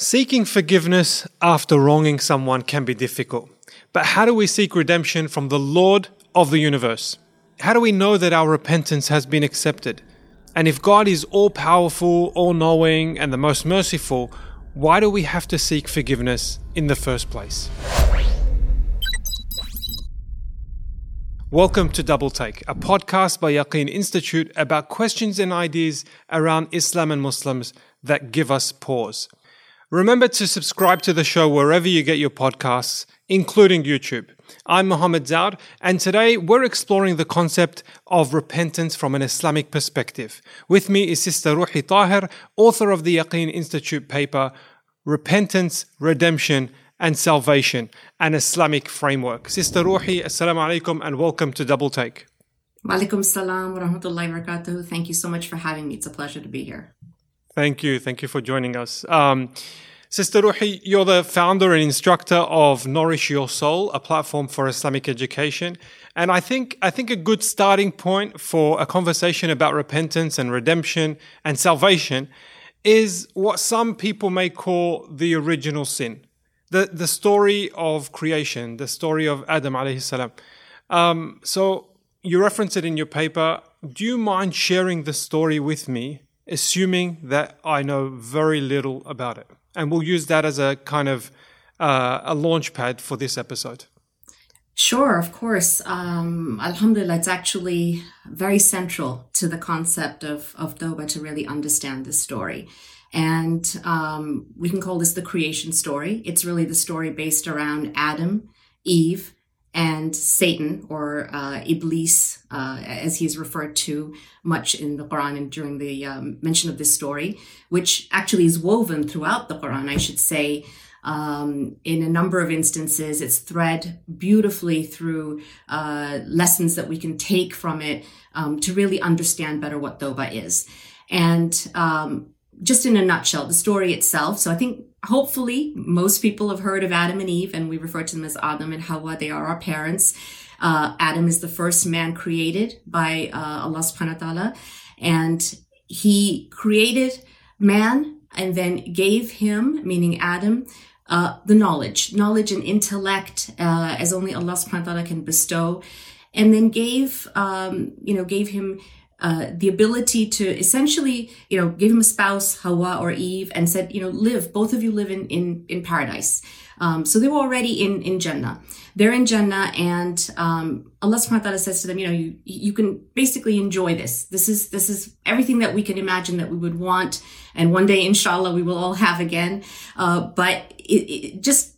Seeking forgiveness after wronging someone can be difficult. But how do we seek redemption from the Lord of the universe? How do we know that our repentance has been accepted? And if God is all powerful, all knowing, and the most merciful, why do we have to seek forgiveness in the first place? Welcome to Double Take, a podcast by Yaqeen Institute about questions and ideas around Islam and Muslims that give us pause. Remember to subscribe to the show wherever you get your podcasts, including YouTube. I'm Mohammed Daoud, and today we're exploring the concept of repentance from an Islamic perspective. With me is Sister Ruhi Tahir, author of the Yaqeen Institute paper, Repentance, Redemption, and Salvation, an Islamic Framework. Sister Ruhi, Assalamu alaikum and welcome to Double Take. Walaikum salam wa rahmatullahi wa barakatuh. Thank you so much for having me. It's a pleasure to be here. Thank you. Thank you for joining us. Um, Sister Ruhi, you're the founder and instructor of Nourish Your Soul, a platform for Islamic education. And I think, I think a good starting point for a conversation about repentance and redemption and salvation is what some people may call the original sin the the story of creation, the story of Adam. Um, so you reference it in your paper. Do you mind sharing the story with me, assuming that I know very little about it? And we'll use that as a kind of uh, a launch pad for this episode. Sure, of course. Um, Alhamdulillah, it's actually very central to the concept of, of Tawbah to really understand this story. And um, we can call this the creation story. It's really the story based around Adam, Eve, and Satan, or uh, Iblis, uh, as is referred to much in the Quran and during the um, mention of this story, which actually is woven throughout the Quran, I should say. Um, in a number of instances, it's thread beautifully through uh, lessons that we can take from it um, to really understand better what Tawbah is. And um, just in a nutshell, the story itself. So I think hopefully most people have heard of Adam and Eve, and we refer to them as Adam and Hawa. They are our parents. Uh, Adam is the first man created by uh, Allah subhanahu wa ta'ala, and he created man and then gave him, meaning Adam, uh, the knowledge, knowledge and intellect, uh, as only Allah subhanahu wa ta'ala can bestow, and then gave, um, you know, gave him uh, the ability to essentially, you know, give him a spouse, Hawa or Eve, and said, you know, live, both of you live in, in, in paradise. Um, so they were already in, in Jannah. They're in Jannah and, um, Allah subhanahu wa ta'ala says to them, you know, you, you can basically enjoy this. This is, this is everything that we can imagine that we would want. And one day, inshallah, we will all have again. Uh, but it, it just,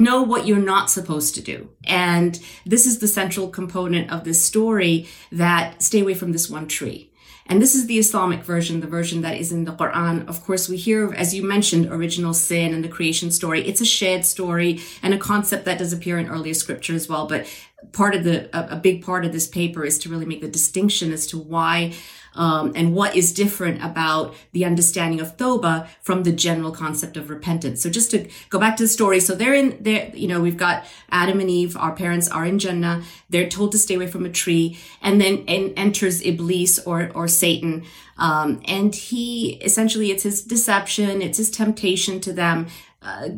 know what you're not supposed to do. And this is the central component of this story that stay away from this one tree. And this is the Islamic version, the version that is in the Quran. Of course, we hear, as you mentioned, original sin and the creation story. It's a shared story and a concept that does appear in earlier scripture as well. But part of the, a, big part of this paper is to really make the distinction as to why um, and what is different about the understanding of Toba from the general concept of repentance. So just to go back to the story. So they're in there, you know, we've got Adam and Eve, our parents are in Jannah. They're told to stay away from a tree and then en- enters Iblis or, or Satan. Um, and he essentially, it's his deception, it's his temptation to them, uh,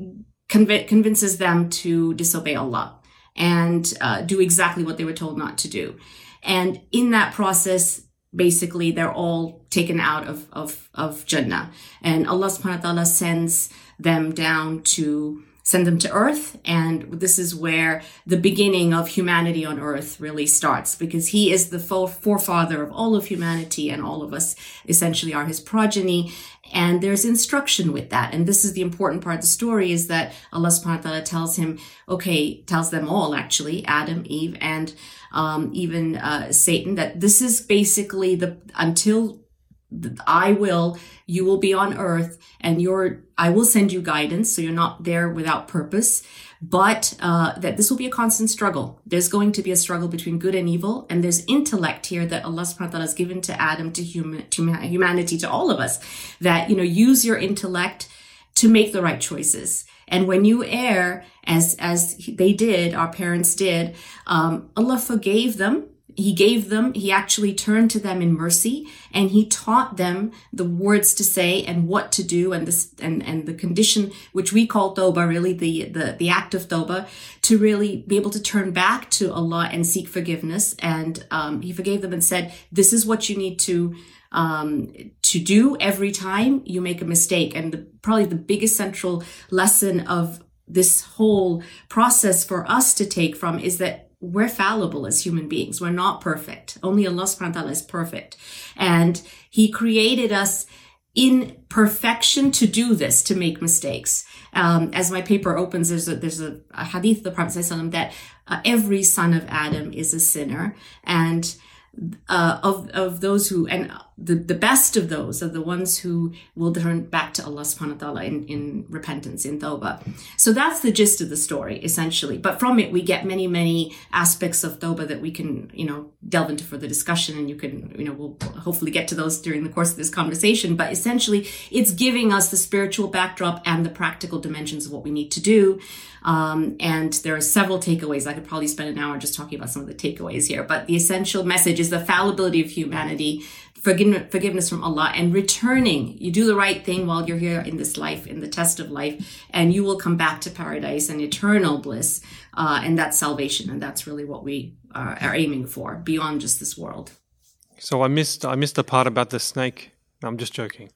conv- convinces them to disobey Allah and uh, do exactly what they were told not to do. And in that process, basically they're all taken out of, of, of Jannah. And Allah subhanahu wa ta'ala sends them down to send them to earth. And this is where the beginning of humanity on earth really starts because he is the forefather of all of humanity and all of us essentially are his progeny. And there's instruction with that. And this is the important part of the story is that Allah subhanahu wa ta'ala tells him, okay, tells them all actually, Adam, Eve, and um, even uh, Satan, that this is basically the until I will, you will be on earth and you're, I will send you guidance. So you're not there without purpose, but, uh, that this will be a constant struggle. There's going to be a struggle between good and evil. And there's intellect here that Allah subhanahu wa ta'ala has given to Adam, to human, to humanity, to all of us that, you know, use your intellect to make the right choices. And when you err, as, as they did, our parents did, um, Allah forgave them he gave them, he actually turned to them in mercy and he taught them the words to say and what to do and this, and, and the condition, which we call Toba, really the, the, the act of Toba, to really be able to turn back to Allah and seek forgiveness. And, um, he forgave them and said, this is what you need to, um, to do every time you make a mistake. And the, probably the biggest central lesson of this whole process for us to take from is that we're fallible as human beings. We're not perfect. Only Allah subhanahu wa ta'ala is perfect. And He created us in perfection to do this, to make mistakes. Um, as my paper opens, there's a, there's a, a hadith of the Prophet that uh, every son of Adam is a sinner. And uh, of of those who and the, the best of those are the ones who will turn back to Allah subhanahu wa ta'ala in, in repentance, in tawbah. So that's the gist of the story, essentially. But from it, we get many, many aspects of tawbah that we can, you know, delve into further discussion. And you can, you know, we'll hopefully get to those during the course of this conversation. But essentially, it's giving us the spiritual backdrop and the practical dimensions of what we need to do. Um, and there are several takeaways. I could probably spend an hour just talking about some of the takeaways here. But the essential message is the fallibility of humanity forgiveness from Allah and returning. You do the right thing while you're here in this life, in the test of life, and you will come back to paradise and eternal bliss. Uh, and that's salvation. And that's really what we are, are, aiming for beyond just this world. So I missed, I missed the part about the snake. I'm just joking.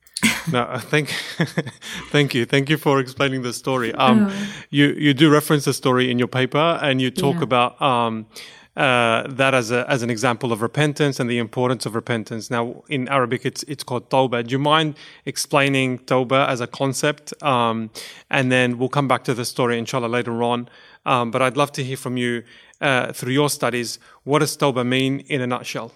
no, thank, thank you, thank you for explaining the story. Um, oh. you you do reference the story in your paper, and you talk yeah. about um, uh, that as a as an example of repentance and the importance of repentance. Now, in Arabic, it's it's called tawbah. Do you mind explaining tawbah as a concept? Um, and then we'll come back to the story, inshallah, later on. Um, but I'd love to hear from you uh, through your studies. What does tawbah mean in a nutshell?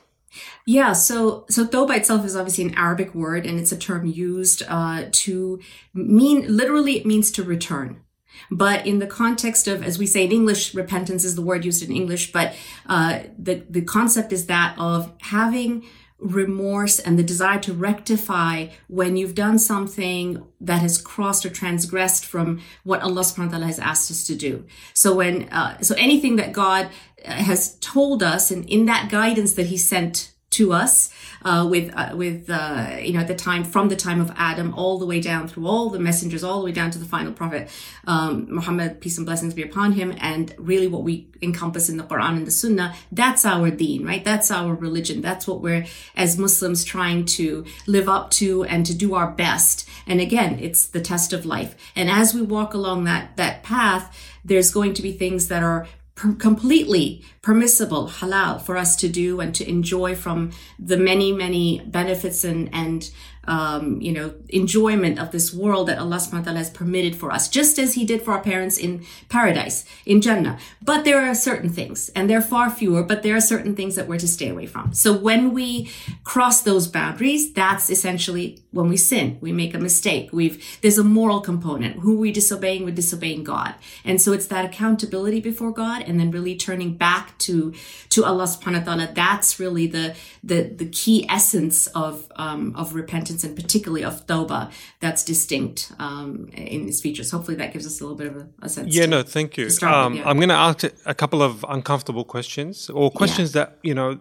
Yeah, so so tawbah itself is obviously an Arabic word, and it's a term used uh, to mean literally it means to return. But in the context of, as we say in English, repentance is the word used in English, but uh, the, the concept is that of having remorse and the desire to rectify when you've done something that has crossed or transgressed from what Allah subhanahu wa ta'ala has asked us to do. So when, uh, so anything that God has told us and in that guidance that he sent to us uh, with uh, with uh, you know at the time from the time of Adam all the way down through all the messengers all the way down to the final prophet um, Muhammad peace and blessings be upon him. And really what we encompass in the Quran and the Sunnah that's our deen right? That's our religion. That's what we're as Muslims trying to live up to and to do our best. And again it's the test of life. And as we walk along that that path there's going to be things that are per- completely permissible, halal, for us to do and to enjoy from the many, many benefits and, and um, you know, enjoyment of this world that Allah subhanahu wa ta'ala has permitted for us, just as He did for our parents in paradise, in Jannah. But there are certain things, and they're far fewer, but there are certain things that we're to stay away from. So when we cross those boundaries, that's essentially when we sin. We make a mistake. We've, there's a moral component. Who are we disobeying? We're disobeying God. And so it's that accountability before God and then really turning back to, to Allah subhanahu wa ta'ala. That's really the, the, the key essence of, um, of repentance and particularly of Tawbah that's distinct um, in its features. Hopefully that gives us a little bit of a, a sense. Yeah, to, no, thank you. Um, with, yeah. I'm going to ask a couple of uncomfortable questions or questions yeah. that, you know,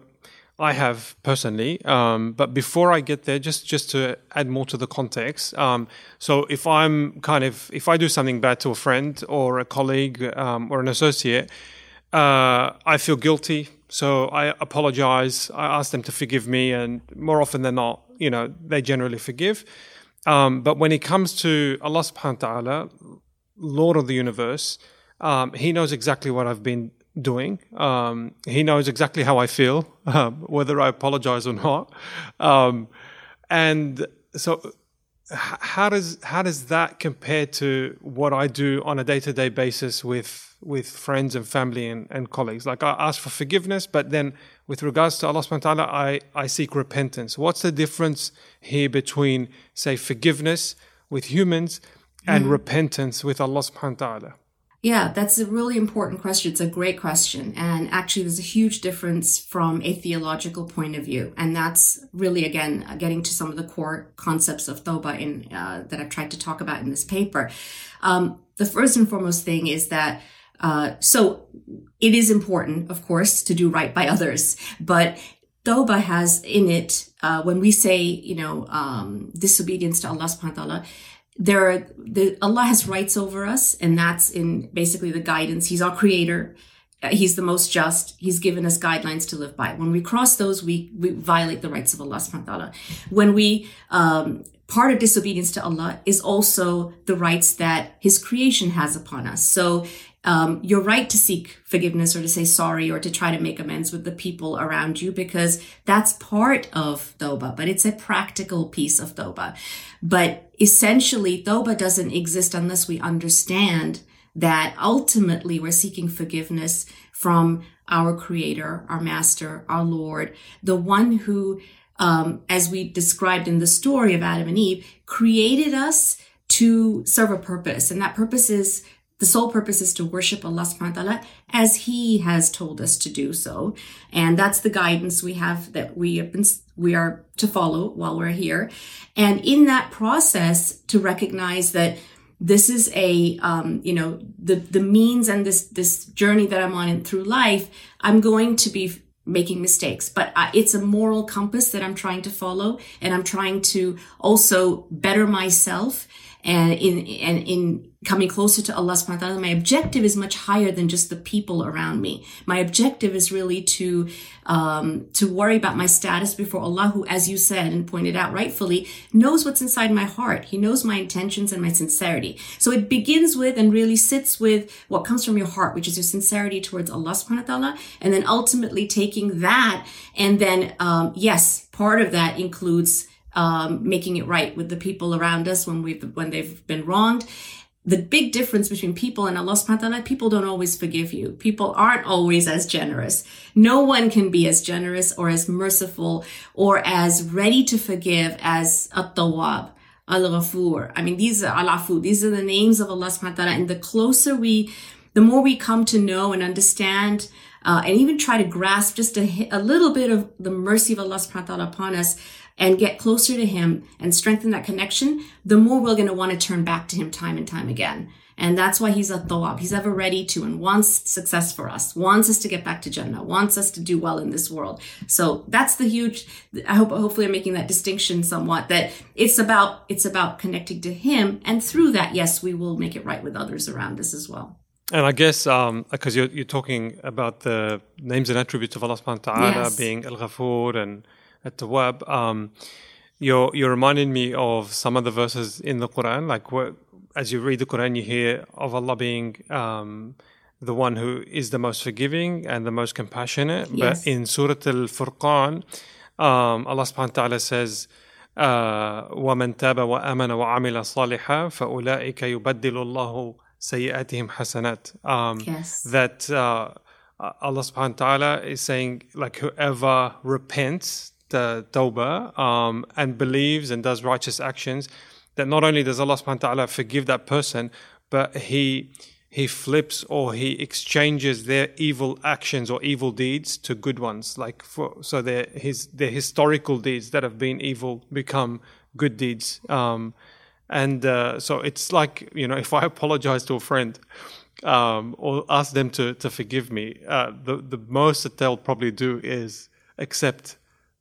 I have personally. Um, but before I get there, just just to add more to the context. Um, so if I'm kind of if I do something bad to a friend or a colleague um, or an associate, uh, I feel guilty. So I apologize. I ask them to forgive me, and more often than not, you know, they generally forgive. Um, but when it comes to Allah subhanahu wa ta'ala, Lord of the universe, um, He knows exactly what I've been doing. Um, he knows exactly how I feel, um, whether I apologize or not. Um, and so, how does how does that compare to what I do on a day to day basis with with friends and family and, and colleagues? Like I ask for forgiveness, but then with regards to Allah subhanahu wa ta'ala, I, I seek repentance. What's the difference here between, say, forgiveness with humans and mm. repentance with Allah subhanahu wa ta'ala? Yeah, that's a really important question. It's a great question. And actually, there's a huge difference from a theological point of view. And that's really, again, getting to some of the core concepts of Tawbah in, uh, that I've tried to talk about in this paper. Um, the first and foremost thing is that Uh, so it is important, of course, to do right by others, but Tawbah has in it, uh, when we say, you know, um, disobedience to Allah subhanahu wa ta'ala, there are, the, Allah has rights over us, and that's in basically the guidance. He's our creator. Uh, he's the most just. He's given us guidelines to live by. When we cross those, we, we violate the rights of Allah subhanahu wa ta'ala. When we, um, part of disobedience to Allah is also the rights that His creation has upon us. So um, you're right to seek forgiveness or to say sorry or to try to make amends with the people around you because that's part of Toba, but it's a practical piece of Toba. But essentially, Toba doesn't exist unless we understand that ultimately we're seeking forgiveness from our creator, our master, our Lord, the one who, um, as we described in the story of Adam and Eve, created us to serve a purpose. And that purpose is the sole purpose is to worship Allah subhanahu wa ta'ala as He has told us to do so. And that's the guidance we have that we have been, we are to follow while we're here. And in that process, to recognize that this is a, um, you know, the, the means and this, this journey that I'm on in, through life, I'm going to be making mistakes, but uh, it's a moral compass that I'm trying to follow. And I'm trying to also better myself and in and in coming closer to Allah subhanahu wa ta'ala, my objective is much higher than just the people around me. My objective is really to um, to worry about my status before Allah, who, as you said and pointed out rightfully, knows what's inside my heart. He knows my intentions and my sincerity. So it begins with and really sits with what comes from your heart, which is your sincerity towards Allah subhanahu wa ta'ala, and then ultimately taking that and then um, yes, part of that includes um, making it right with the people around us when we've when they've been wronged. The big difference between people and Allah subhanahu wa ta'ala, people don't always forgive you. People aren't always as generous. No one can be as generous or as merciful or as ready to forgive as At-Tawwab. Al-Ghafur. I mean, these are Al-Afu. These are the names of Allah subhanahu wa ta'ala. And the closer we, the more we come to know and understand, uh, and even try to grasp just a, a little bit of the mercy of Allah subhanahu wa ta'ala upon us, and get closer to him and strengthen that connection, the more we're going to want to turn back to him time and time again. And that's why he's At-Tawwab. He's ever ready to and wants success for us, wants us to get back to Jannah, wants us to do well in this world. So that's the huge, I hope, hopefully I'm making that distinction somewhat that it's about, it's about connecting to him. And through that, yes, we will make it right with others around us as well. And I guess um, because you're, you're talking about the names and attributes of Allah subhanahu wa ta'ala yes. being Al Ghafur and at the web, um, you're you're reminding me of some of the verses in the Quran. Like as you read the Quran, you hear of Allah being um, the one who is the most forgiving and the most compassionate. Yes. But in Surah Al Furqan, um, Allah Subhanahu wa Taala says. Uh, ومن تاب وآمن وعمل صالحا فأولئك يبدل الله سيئاتهم حسنات um, yes. that uh, Allah subhanahu wa ta'ala is saying like whoever repents the tawbah um, and believes and does righteous actions, that not only does Allah subhanahu wa ta'ala forgive that person, but he he flips or he exchanges their evil actions or evil deeds to good ones. Like for so their his their historical deeds that have been evil become good deeds. Um, and uh, so it's like you know if I apologize to a friend um, or ask them to to forgive me, uh, the the most that they'll probably do is accept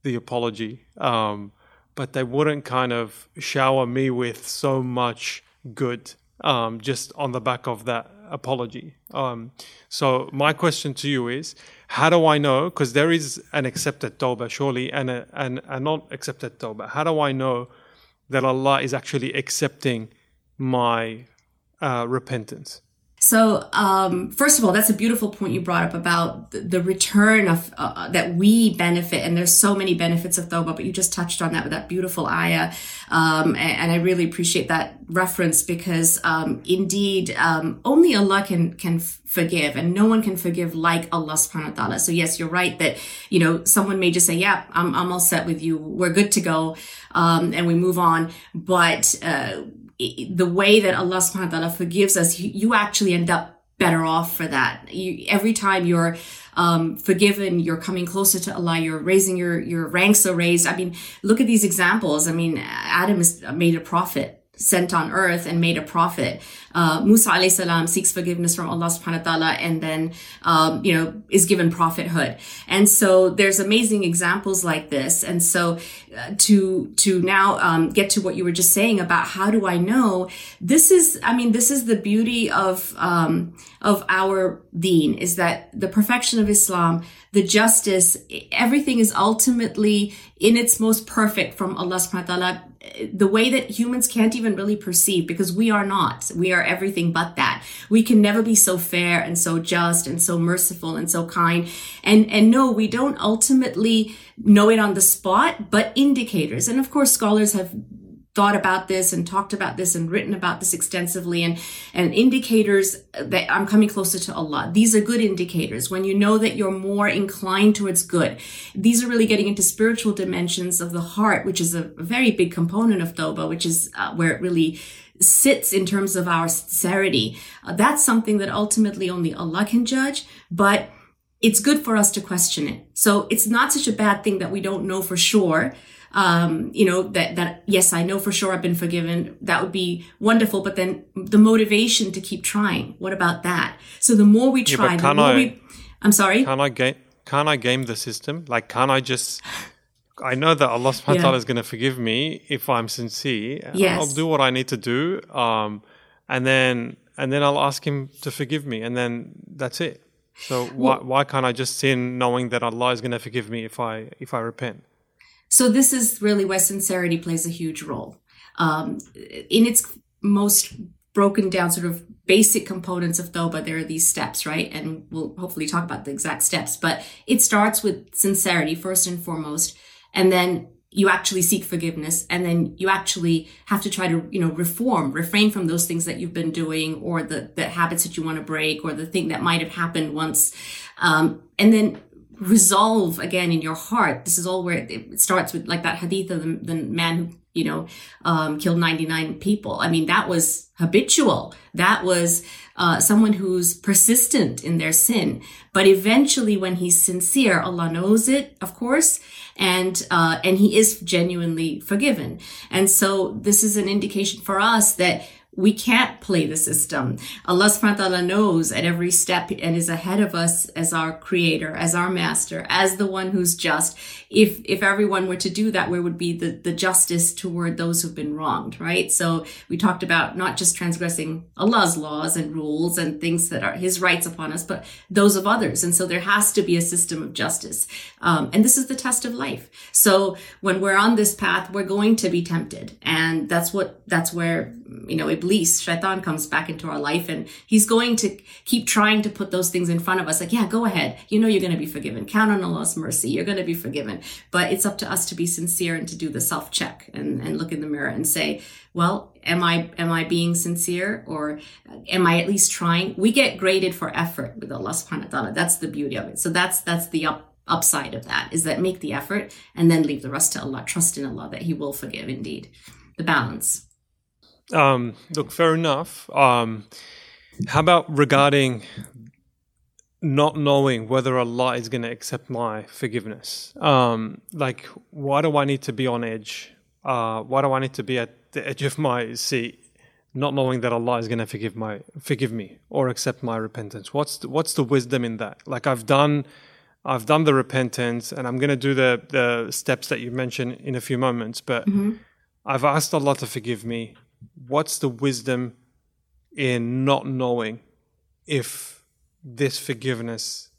the apology, um, but they wouldn't kind of shower me with so much good um, just on the back of that apology. Um, so my question to you is, how do I know? Because there is an accepted tawbah, surely, and a, and a not accepted tawbah. How do I know that Allah is actually accepting my uh, repentance? So, um, first of all, that's a beautiful point you brought up about the, the return of uh, uh, that we benefit, and there's so many benefits of Tawbah, but you just touched on that with that beautiful ayah, um, and, and, I really appreciate that reference because um, indeed, um, only Allah can can forgive, and no one can forgive like Allah Subhanahu wa Taala. So yes, you're right that you know someone may just say, "Yeah, I'm I'm all set with you, we're good to go," um, and we move on, but uh, the way that Allah subhanahu wa ta'ala forgives us, you, you actually end up better off for that. You, every time you're um, forgiven, you're coming closer to Allah, you're raising your, your ranks are raised. I mean, look at these examples. I mean, Adam is made a prophet sent on earth and made a prophet. Uh, Musa alayhi salam seeks forgiveness from Allah subhanahu wa ta'ala and then, um, you know, is given prophethood. And so there's amazing examples like this. And so uh, to, to now, um, get to what you were just saying about how do I know this is, I mean, this is the beauty of, um, of our deen is that the perfection of Islam, the justice, everything is ultimately in its most perfect from Allah subhanahu wa ta'ala the way that humans can't even really perceive because we are not. We are everything but that. We can never be so fair and so just and so merciful and so kind. And, and no, we don't ultimately know it on the spot, but indicators. And of course, scholars have thought about this and talked about this and written about this extensively and, and indicators that I'm coming closer to Allah. These are good indicators when you know that you're more inclined towards good. These are really getting into spiritual dimensions of the heart, which is a very big component of Tawbah, which is uh, where it really sits in terms of our sincerity. Uh, that's something that ultimately only Allah can judge, but it's good for us to question it. So it's not such a bad thing that we don't know for sure um, you know, that, that, yes, I know for sure I've been forgiven. That would be wonderful. But then the motivation to keep trying. What about that? So the more we try, yeah, the more I, we, I'm sorry. Can I game, can I game the system? Like, can I just, I know that Allah subhanahu wa ta'ala is going to forgive me if I'm sincere. Yes. I'll do what I need to do. Um, and then, and then I'll ask him to forgive me. And then that's it. So why, well, why can't I just sin knowing that Allah is going to forgive me if I, if I repent? So this is really where sincerity plays a huge role. Um, in its most broken down sort of basic components of Toba, there are these steps, right? And we'll hopefully talk about the exact steps, but it starts with sincerity first and foremost. And then you actually seek forgiveness and then you actually have to try to you know reform refrain from those things that you've been doing or the, the habits that you want to break or the thing that might have happened once um, and then resolve again in your heart. This is all where it starts with like that hadith of the, the man who, you know, um, killed 99 people. I mean, that was habitual. That was, uh, someone who's persistent in their sin. But eventually when he's sincere, Allah knows it, of course, and, uh, and he is genuinely forgiven. And so this is an indication for us that we can't play the system. Allah subhanahu wa ta'ala knows at every step and is ahead of us as our creator, as our master, as the one who's just. If, if everyone were to do that, where would be the, the justice toward those who've been wronged, right? So we talked about not just transgressing Allah's laws and rules and things that are his rights upon us, but those of others. And so there has to be a system of justice. Um, and this is the test of life. So when we're on this path, we're going to be tempted. And that's what, that's where, you know, Iblis, Shaitan comes back into our life and he's going to keep trying to put those things in front of us. Like, yeah, go ahead. You know, you're going to be forgiven. Count on Allah's mercy. You're going to be forgiven. But it's up to us to be sincere and to do the self check and, and look in the mirror and say, well, am I, am I being sincere or am I at least trying? We get graded for effort with Allah subhanahu wa ta'ala. That's the beauty of it. So that's, that's the up, upside of that is that make the effort and then leave the rest to Allah. Trust in Allah that He will forgive indeed. The balance. Um, look, fair enough. Um, how about regarding not knowing whether Allah is going to accept my forgiveness? Um, like, why do I need to be on edge? Uh, why do I need to be at the edge of my seat, not knowing that Allah is going to forgive my forgive me or accept my repentance? What's the, what's the wisdom in that? Like, I've done. I've done the repentance and I'm going to do the, the steps that you mentioned in a few moments, but mm-hmm. I've asked Allah to forgive me what's the wisdom in not knowing if this forgiveness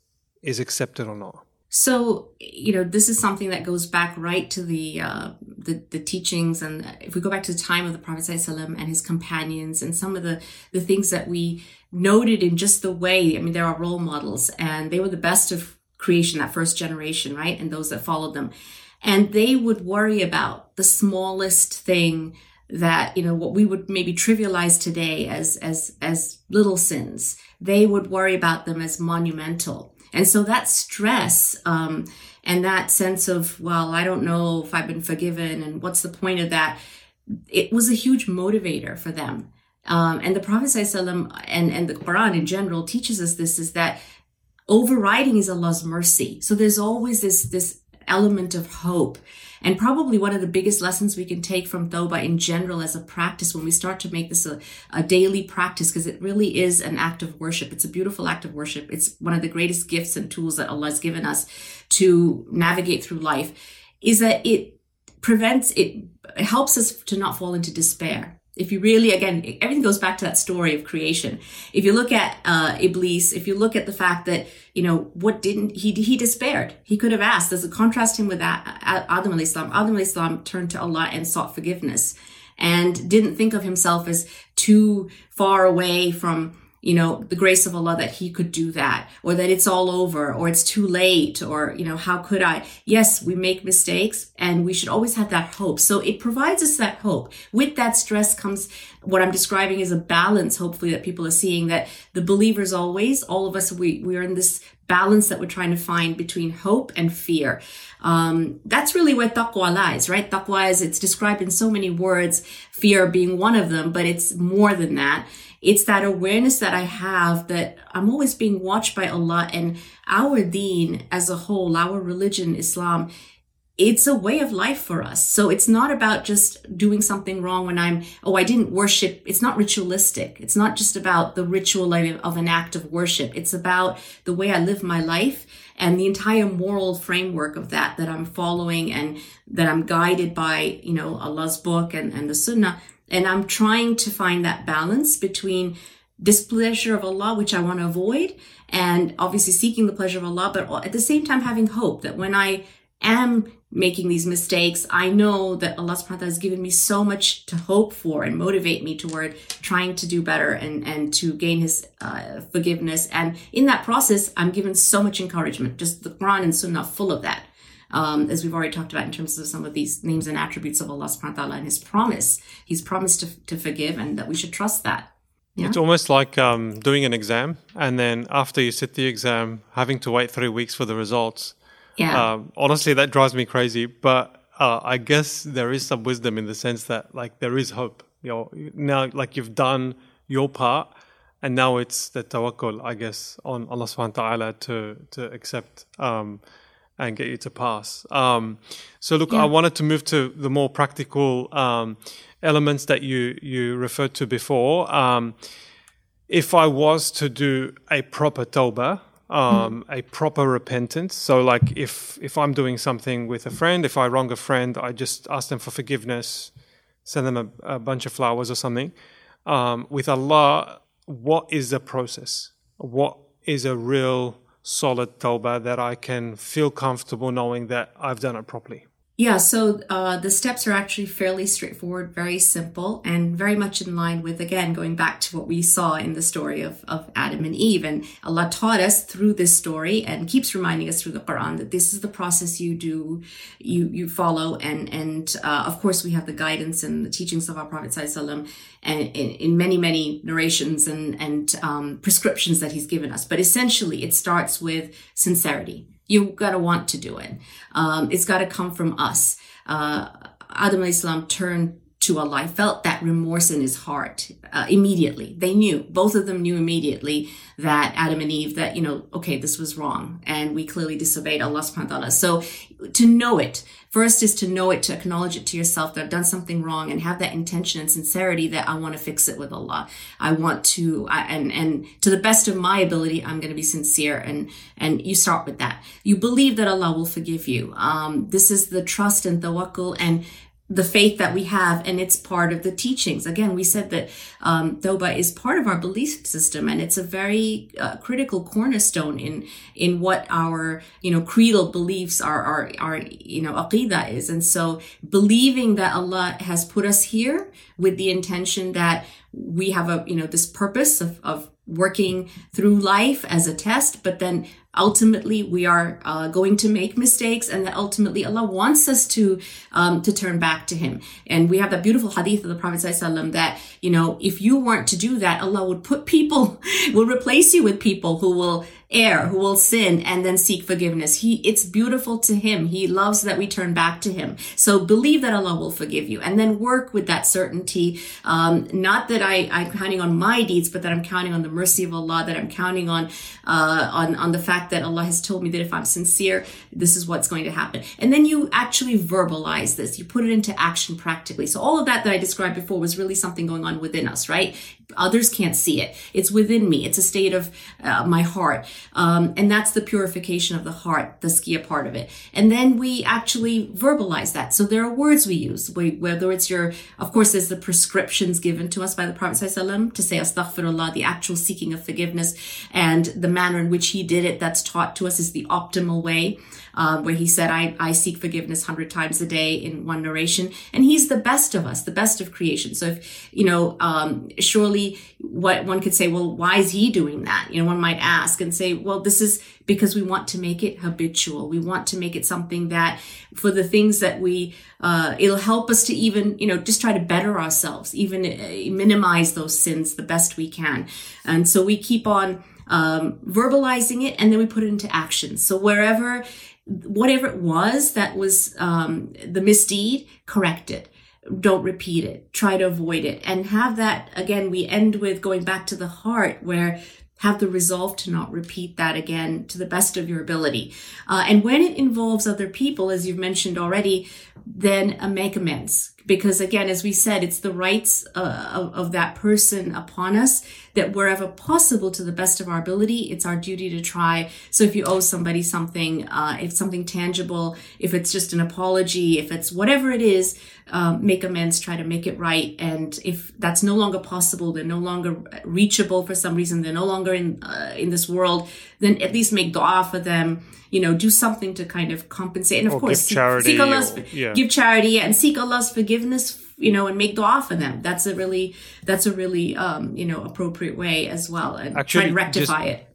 is accepted or not? So, you know, this is something that goes back right to the, uh, the, the teachings. And if we go back to the time of the Prophet ﷺ and his companions and some of the, the things that we noted in just the way, I mean, there are role models and they were the best of creation, that first generation, right? And those that followed them. And they would worry about the smallest thing that you know what we would maybe trivialize today as as as little sins. They would worry about them as monumental. And so that stress um, and that sense of well i don't know if i've been forgiven and what's the point of that it was a huge motivator for them. Um, and the prophet and and the quran in general teaches us this is that overriding is allah's mercy. So there's always this this element of hope. And probably one of the biggest lessons we can take from Tawbah in general as a practice when we start to make this a, a daily practice, because it really is an act of worship. It's a beautiful act of worship. It's one of the greatest gifts and tools that Allah has given us to navigate through life, is that it prevents, it, it helps us to not fall into despair if you really again everything goes back to that story of creation. If you look at uh iblis if you look at the fact that you know what didn't he he despaired. He could have asked. Does it contrast him with adam alayhi salam. Adam alayhi salam turned to allah and sought forgiveness and didn't think of himself as too far away from you know, the grace of Allah that he could do that or that it's all over or it's too late or, you know, how could I? Yes, we make mistakes and we should always have that hope. So it provides us that hope. With that stress comes what I'm describing is a balance, hopefully that people are seeing that the believers always, all of us, we, we are in this balance that we're trying to find between hope and fear. Um, that's really where taqwa lies, right? Taqwa is, it's described in so many words, fear being one of them, but it's more than that. It's that awareness that I have that I'm always being watched by Allah and our deen as a whole, our religion, Islam, it's a way of life for us. So it's not about just doing something wrong when I'm, oh, I didn't worship. It's not ritualistic. It's not just about the ritual of an act of worship. It's about the way I live my life and the entire moral framework of that, that I'm following and that I'm guided by, you know, Allah's book and, and the sunnah. And I'm trying to find that balance between displeasure of Allah, which I want to avoid, and obviously seeking the pleasure of Allah, but at the same time having hope that when I am making these mistakes, I know that Allah subhanahu wa ta'ala has given me so much to hope for and motivate me toward trying to do better and, and to gain His uh, forgiveness. And in that process, I'm given so much encouragement. Just the Quran and Sunnah full of that um, as we've already talked about in terms of some of these names and attributes of Allah subhanahu wa ta'ala and his promise. He's promised to, to forgive and that we should trust that. Yeah? It's almost like um, doing an exam and then after you sit the exam, having to wait three weeks for the results. Yeah. Um, honestly, that drives me crazy. But uh, I guess there is some wisdom in the sense that like there is hope. You know, now like you've done your part and now it's the tawakkul, I guess, on Allah subhanahu wa ta'ala to, to accept um, and get you to pass. Um, so, look, yeah. I wanted to move to the more practical um, elements that you you referred to before. Um, if I was to do a proper tawbah, um, mm. a proper repentance. So, like, if if I'm doing something with a friend, if I wrong a friend, I just ask them for forgiveness, send them a, a bunch of flowers or something. Um, with Allah, what is the process? What is a real solid tawbah that I can feel comfortable knowing that I've done it properly? Yeah, so uh, the steps are actually fairly straightforward, very simple, and very much in line with, again, going back to what we saw in the story of, of Adam and Eve. And Allah taught us through this story and keeps reminding us through the Quran that this is the process you do, you, you follow. And, and uh, of course, we have the guidance and the teachings of our Prophet Sallallahu and in, in, many, many narrations and, and um, prescriptions that he's given us. But essentially, it starts with sincerity you gotta want to do it. Um, it's gotta come from us. Uh, Adam Islam turned to Allah. Felt that remorse in his heart uh, immediately. They knew, both of them knew immediately that Adam and Eve, that, you know, okay, this was wrong. And we clearly disobeyed Allah subhanahu wa ta'ala. So to know it, first is to know it, to acknowledge it to yourself that I've done something wrong and have that intention and sincerity that I want to fix it with Allah. I want to, I, and, and to the best of my ability, I'm going to be sincere. And, and you start with that. You believe that Allah will forgive you. Um, this is the trust and tawakkul and the faith that we have and it's part of the teachings. Again we said that um, Tawbah is part of our belief system and it's a very uh, critical cornerstone in in what our you know creedal beliefs are our our you know aqidah is. And so believing that Allah has put us here with the intention that we have a you know this purpose of, of working through life as a test, but then ultimately we are uh, going to make mistakes and that ultimately Allah wants us to um, to turn back to him. And we have that beautiful hadith of the Prophet ﷺ that you know if you weren't to do that Allah would put people will replace you with people who will err, who will sin and then seek forgiveness. He, it's beautiful to him. He loves that we turn back to him. So believe that Allah will forgive you and then work with that certainty. Um, not that I, I'm counting on my deeds, but that I'm counting on the mercy of Allah, that I'm counting on, uh, on, on the fact that Allah has told me that if I'm sincere, this is what's going to happen. And then you actually verbalize this. You put it into action practically. So all of that that I described before was really something going on within us, right? Others can't see it. It's within me. It's a state of uh, my heart. Um, and that's the purification of the heart, tazkiyah part of it. And then we actually verbalize that. So there are words we use, whether it's your, of course, there's the prescriptions given to us by the Prophet ﷺ to say astaghfirullah, the actual seeking of forgiveness and the manner in which he did it that's taught to us is the optimal way um, where he said, I, I seek forgiveness hundred times a day in one narration. And he's the best of us, the best of creation. So if, you know, um, surely what one could say, well, why is he doing that? You know, one might ask and say, well, this is because we want to make it habitual. We want to make it something that for the things that we, uh, it'll help us to even, you know, just try to better ourselves, even uh, minimize those sins the best we can. And so we keep on, um, verbalizing it and then we put it into action. So wherever whatever it was that was um, the misdeed, correct it. Don't repeat it. Try to avoid it. And have that, again, we end with going back to the heart where have the resolve to not repeat that again to the best of your ability. Uh, and when it involves other people, as you've mentioned already, then uh, make amends because again as we said it's the rights uh, of, of, that person upon us that wherever possible to the best of our ability it's our duty to try. So if you owe somebody something uh, if something tangible if it's just an apology if it's whatever it is um, make amends try to make it right. And if that's no longer possible they're no longer reachable for some reason they're no longer in uh, in this world then at least make dua for them you know, do something to kind of compensate. And of or course, seek, seek Allah's, or, yeah. give charity and seek Allah's forgiveness, you know, and make dua for them. That's a really, that's a really, um, you know, appropriate way as well. And Actually, try and rectify it.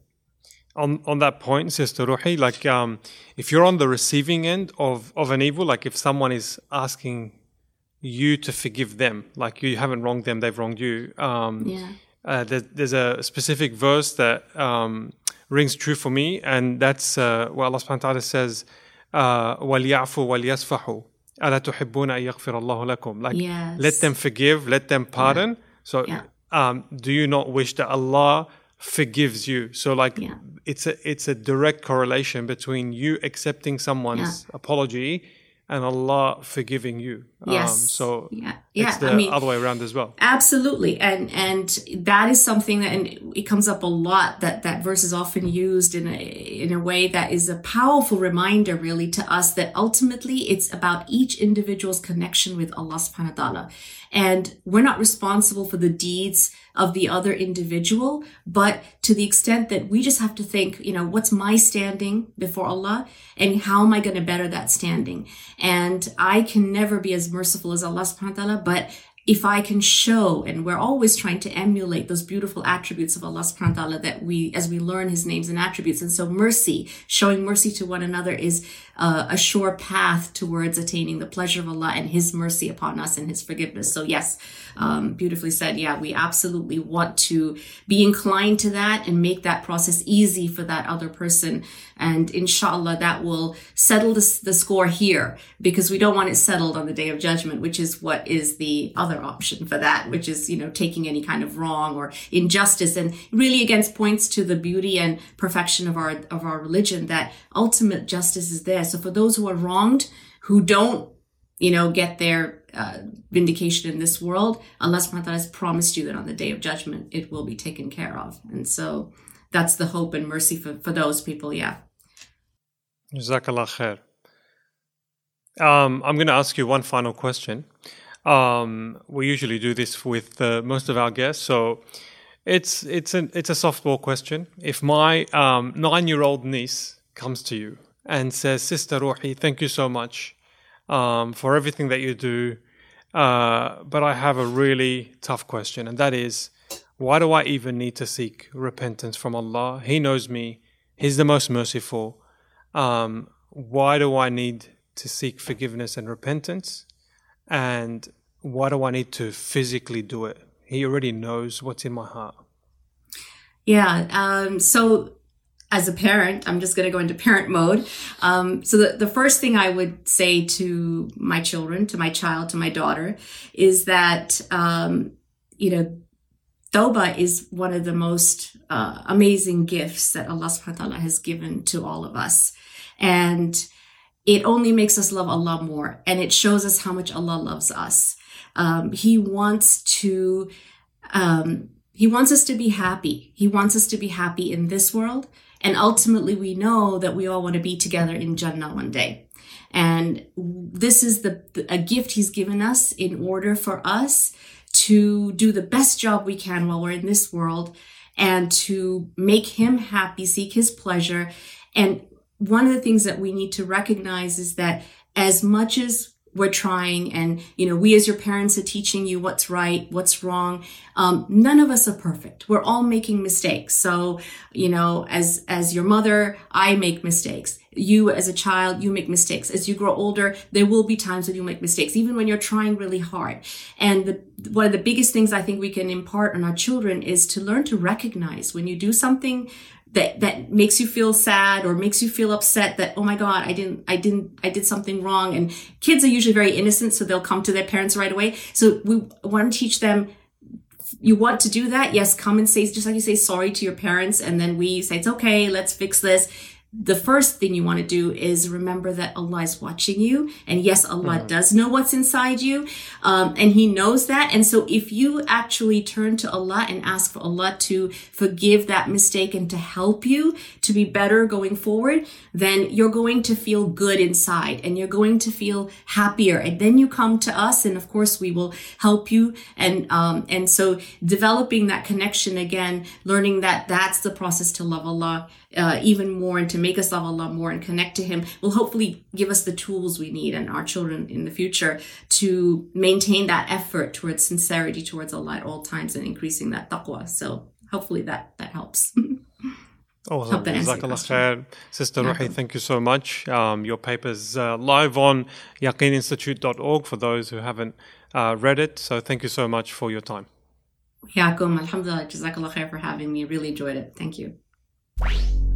On, on that point, Sister Ruhi, like um, if you're on the receiving end of, of an evil, like if someone is asking you to forgive them, like you haven't wronged them, they've wronged you. Um, yeah Uh, there, there's a specific verse that um, rings true for me, and that's uh, what Allah subhanahu wa ta'ala says, uh, وَلْيَعْفُوا وَلْيَصْفَحُوا أَلَا تُحِبُّونَ أَن يَغْفِرَ اللَّهُ لَكُمْ Like, yes. let them forgive, let them pardon. Yeah. So, yeah. Um, do you not wish that Allah forgives you? So, like, yeah. it's a it's a direct correlation between you accepting someone's apology and Allah forgiving you. Um, yes. Um, so yeah, yeah. it's the I mean, other way around as well. Absolutely, and and that is something that and it comes up a lot. That that verse is often used in a in a way that is a powerful reminder, really, to us that ultimately it's about each individual's connection with Allah Subhanahu wa Taala, and we're not responsible for the deeds of the other individual, but to the extent that we just have to think, you know, what's my standing before Allah and how am I going to better that standing? And I can never be as merciful as Allah subhanahu wa ta'ala, but if I can show, and we're always trying to emulate those beautiful attributes of Allah subhanahu wa ta'ala that we, as we learn his names and attributes. And so mercy, showing mercy to one another is uh, a sure path towards attaining the pleasure of Allah and his mercy upon us and his forgiveness. So yes, um, beautifully said. Yeah, we absolutely want to be inclined to that and make that process easy for that other person. And inshallah, that will settle the, the score here because we don't want it settled on the day of judgment, which is what is the other option for that, which is, you know, taking any kind of wrong or injustice and really against points to the beauty and perfection of our, of our religion that ultimate justice is there. So for those who are wronged, who don't, you know, get their uh, vindication in this world, Allah subhanahu wa ta'ala has promised you that on the day of judgment, it will be taken care of. And so that's the hope and mercy for, for those people. Yeah. Jazakallah khair. Um, I'm going to ask you one final question. Um, we usually do this with uh, most of our guests, so it's it's a it's a softball question. If my um, nine year old niece comes to you and says, "Sister Ruhi, thank you so much um, for everything that you do. Uh, but I have a really tough question, and that is why do I even need to seek repentance from Allah? He knows me, He's the most merciful. Um, why do I need to seek forgiveness and repentance? And why do I need to physically do it? He already knows what's in my heart. Yeah. Um, so as a parent, I'm just going to go into parent mode. Um, so the, the first thing I would say to my children, to my child, to my daughter, is that, um, you know, Tawbah is one of the most uh, amazing gifts that Allah subhanahu wa ta'ala has given to all of us. And it only makes us love Allah more and it shows us how much Allah loves us. Um, he wants to, um, he wants us to be happy. He wants us to be happy in this world. And ultimately we know that we all want to be together in Jannah one day. And this is the, a gift he's given us in order for us to do the best job we can while we're in this world and to make him happy, seek his pleasure. And one of the things that we need to recognize is that as much as we're trying and you know we as your parents are teaching you what's right what's wrong um, none of us are perfect we're all making mistakes so you know as as your mother i make mistakes you as a child, you make mistakes. As you grow older, there will be times when you make mistakes, even when you're trying really hard. And the, one of the biggest things I think we can impart on our children is to learn to recognize when you do something that that makes you feel sad or makes you feel upset that oh my god i didn't i didn't i did something wrong. And kids are usually very innocent so they'll come to their parents right away. So we want to teach them you want to do that? Yes come and say just like you say sorry to your parents and then we say it's okay let's fix this the first thing you want to do is remember that Allah is watching you. And yes, Allah mm-hmm. does know what's inside you. Um, and He knows that. And so if you actually turn to Allah and ask for Allah to forgive that mistake and to help you to be better going forward, then you're going to feel good inside and you're going to feel happier. And then you come to us and of course we will help you. And, um, and so developing that connection again, learning that that's the process to love Allah uh, even more and to make us love Allah more and connect to Him will hopefully give us the tools we need and our children in the future to maintain that effort towards sincerity towards Allah at all times and increasing that taqwa. So hopefully that that helps. Awesome. Jazakallah khair. Sister Ruhi, thank you so much. Um, your paper's uh, live on yaqeeninstitute.org for those who haven't uh, read it. So thank you so much for your time. Yakum, alhamdulillah, jazakallah khair for having me. Really enjoyed it. Thank you.